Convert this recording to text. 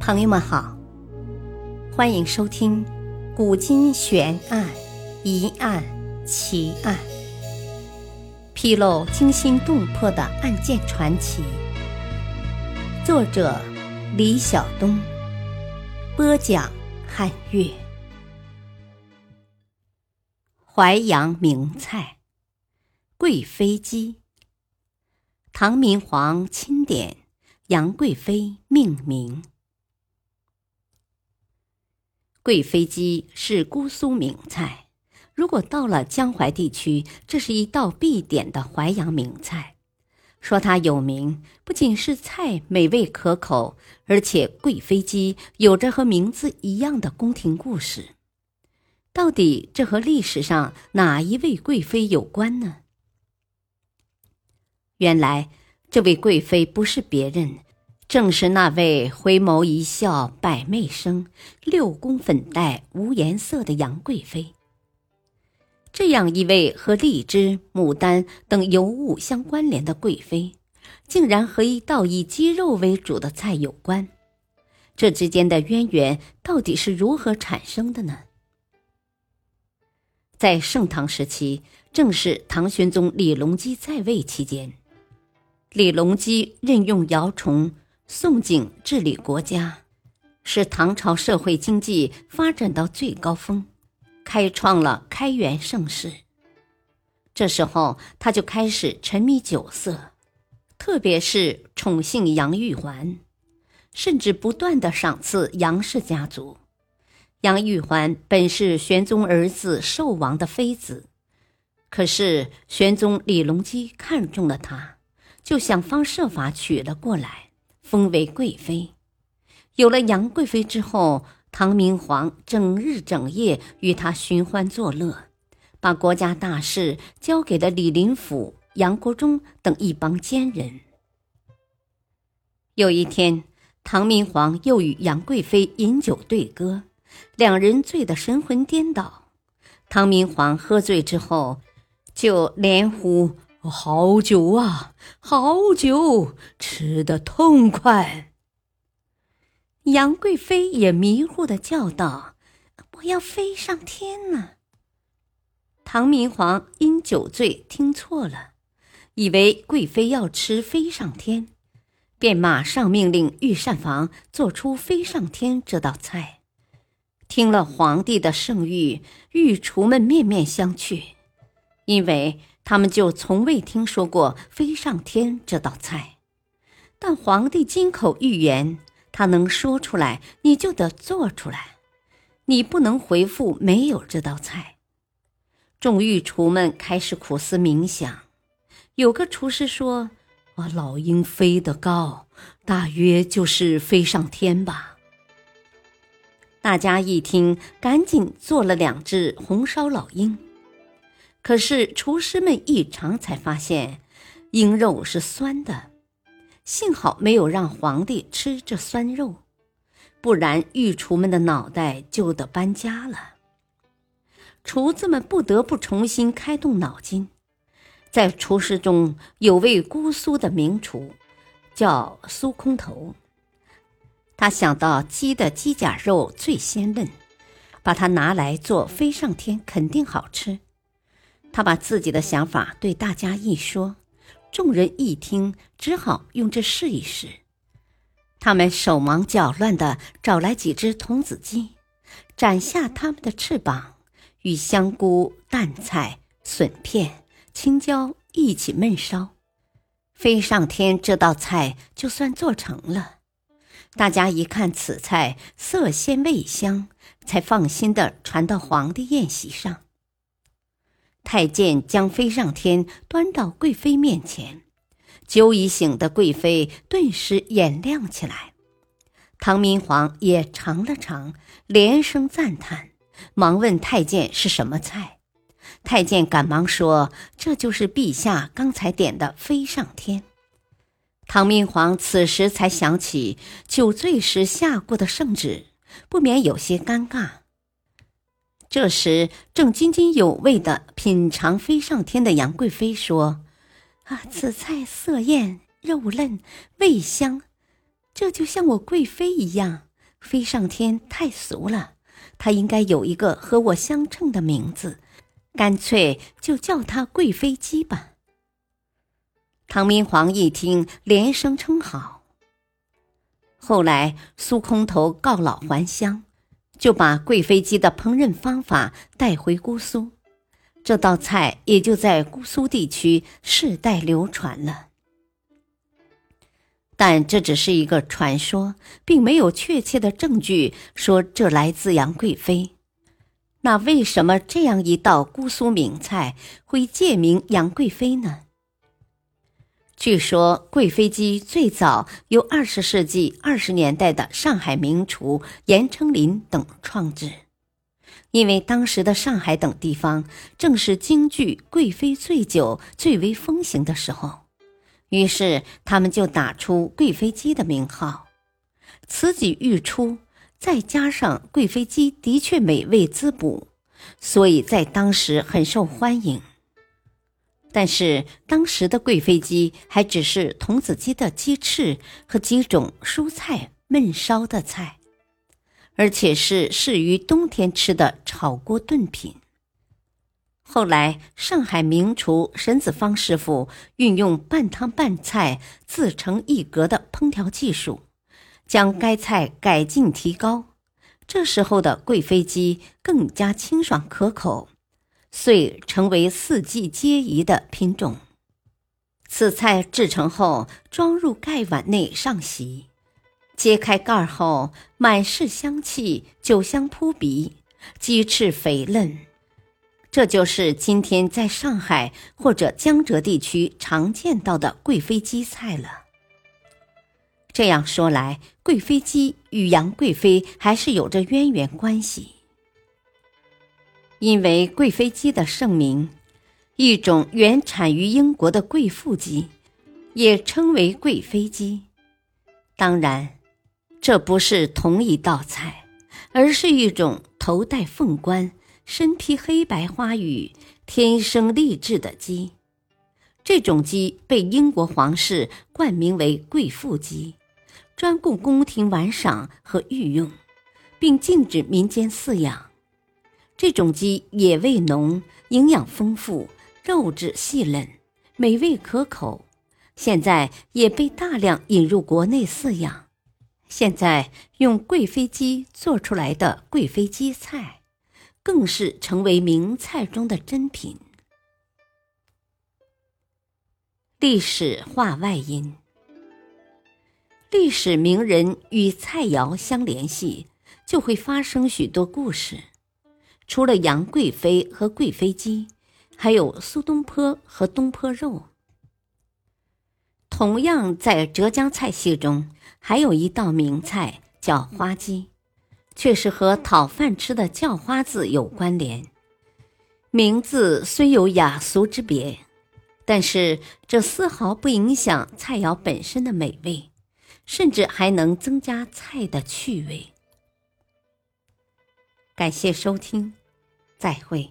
朋友们好，欢迎收听《古今悬案、疑案、奇案》，披露惊心动魄的案件传奇。作者：李晓东，播讲：汉月。淮扬名菜——贵妃鸡，唐明皇钦点，杨贵妃命名。贵妃鸡是姑苏名菜，如果到了江淮地区，这是一道必点的淮扬名菜。说它有名，不仅是菜美味可口，而且贵妃鸡有着和名字一样的宫廷故事。到底这和历史上哪一位贵妃有关呢？原来，这位贵妃不是别人。正是那位回眸一笑百媚生，六宫粉黛无颜色的杨贵妃。这样一位和荔枝、牡丹等尤物相关联的贵妃，竟然和一道以鸡肉为主的菜有关。这之间的渊源到底是如何产生的呢？在盛唐时期，正是唐玄宗李隆基在位期间，李隆基任用姚崇。宋璟治理国家，使唐朝社会经济发展到最高峰，开创了开元盛世。这时候，他就开始沉迷酒色，特别是宠幸杨玉环，甚至不断的赏赐杨氏家族。杨玉环本是玄宗儿子寿王的妃子，可是玄宗李隆基看中了她，就想方设法娶了过来。封为贵妃，有了杨贵妃之后，唐明皇整日整夜与她寻欢作乐，把国家大事交给了李林甫、杨国忠等一帮奸人。有一天，唐明皇又与杨贵妃饮酒对歌，两人醉得神魂颠倒。唐明皇喝醉之后，就连呼。好酒啊，好酒，吃得痛快。杨贵妃也迷糊的叫道：“我要飞上天呢。”唐明皇因酒醉听错了，以为贵妃要吃飞上天，便马上命令御膳房做出飞上天这道菜。听了皇帝的圣谕，御厨们面面相觑，因为。他们就从未听说过飞上天这道菜，但皇帝金口玉言，他能说出来，你就得做出来，你不能回复没有这道菜。众御厨们开始苦思冥想，有个厨师说：“我，老鹰飞得高，大约就是飞上天吧。”大家一听，赶紧做了两只红烧老鹰。可是厨师们一尝才发现，鹰肉是酸的。幸好没有让皇帝吃这酸肉，不然御厨们的脑袋就得搬家了。厨子们不得不重新开动脑筋。在厨师中有位姑苏的名厨，叫苏空头。他想到鸡的鸡甲肉最鲜嫩，把它拿来做飞上天，肯定好吃。他把自己的想法对大家一说，众人一听，只好用这试一试。他们手忙脚乱地找来几只童子鸡，斩下它们的翅膀，与香菇、蛋菜、笋片、青椒一起焖烧，飞上天这道菜就算做成了。大家一看此菜色鲜味香，才放心地传到皇帝宴席上。太监将飞上天端到贵妃面前，酒已醒的贵妃顿时眼亮起来。唐明皇也尝了尝，连声赞叹，忙问太监是什么菜。太监赶忙说：“这就是陛下刚才点的飞上天。”唐明皇此时才想起酒醉时下过的圣旨，不免有些尴尬。这时，正津津有味的品尝飞上天的杨贵妃说：“啊，此菜色艳，肉嫩，味香，这就像我贵妃一样。”飞上天太俗了，它应该有一个和我相称的名字，干脆就叫它贵妃鸡吧。唐明皇一听，连声称好。后来苏空头告老还乡，就把贵妃鸡的烹饪方法带回姑苏，这道菜也就在姑苏地区世代流传了。但这只是一个传说，并没有确切的证据说这来自杨贵妃。那为什么这样一道姑苏名菜会借名杨贵妃呢？据说贵妃鸡最早由二十世纪二十年代的上海名厨严称林等创制，因为当时的上海等地方正是京剧贵妃醉酒最为风行的时候，于是他们就打出贵妃鸡的名号。此举欲出，再加上贵妃鸡的确美味滋补，所以在当时很受欢迎。但是当时的贵妃鸡还只是童子鸡的鸡翅和几种蔬菜焖烧的菜，而且是适于冬天吃的炒锅炖品。后来，上海名厨沈子方师傅运用半汤半菜自成一格的烹调技术，将该菜改进提高。这时候的贵妃鸡更加清爽可口。遂成为四季皆宜的品种。此菜制成后，装入盖碗内上席，揭开盖儿后，满是香气，酒香扑鼻，鸡翅肥嫩。这就是今天在上海或者江浙地区常见到的贵妃鸡菜了。这样说来，贵妃鸡与杨贵妃还是有着渊源关系。因为贵妃鸡的盛名，一种原产于英国的贵妇鸡，也称为贵妃鸡。当然，这不是同一道菜，而是一种头戴凤冠、身披黑白花羽、天生丽质的鸡。这种鸡被英国皇室冠名为贵妇鸡，专供宫廷玩赏和御用，并禁止民间饲养。这种鸡野味浓，营养丰富，肉质细嫩，美味可口。现在也被大量引入国内饲养。现在用贵妃鸡做出来的贵妃鸡菜，更是成为名菜中的珍品。历史话外音：历史名人与菜肴相联系，就会发生许多故事。除了杨贵妃和贵妃鸡，还有苏东坡和东坡肉。同样在浙江菜系中，还有一道名菜叫花鸡，却是和讨饭吃的叫花子有关联。名字虽有雅俗之别，但是这丝毫不影响菜肴本身的美味，甚至还能增加菜的趣味。感谢收听，再会。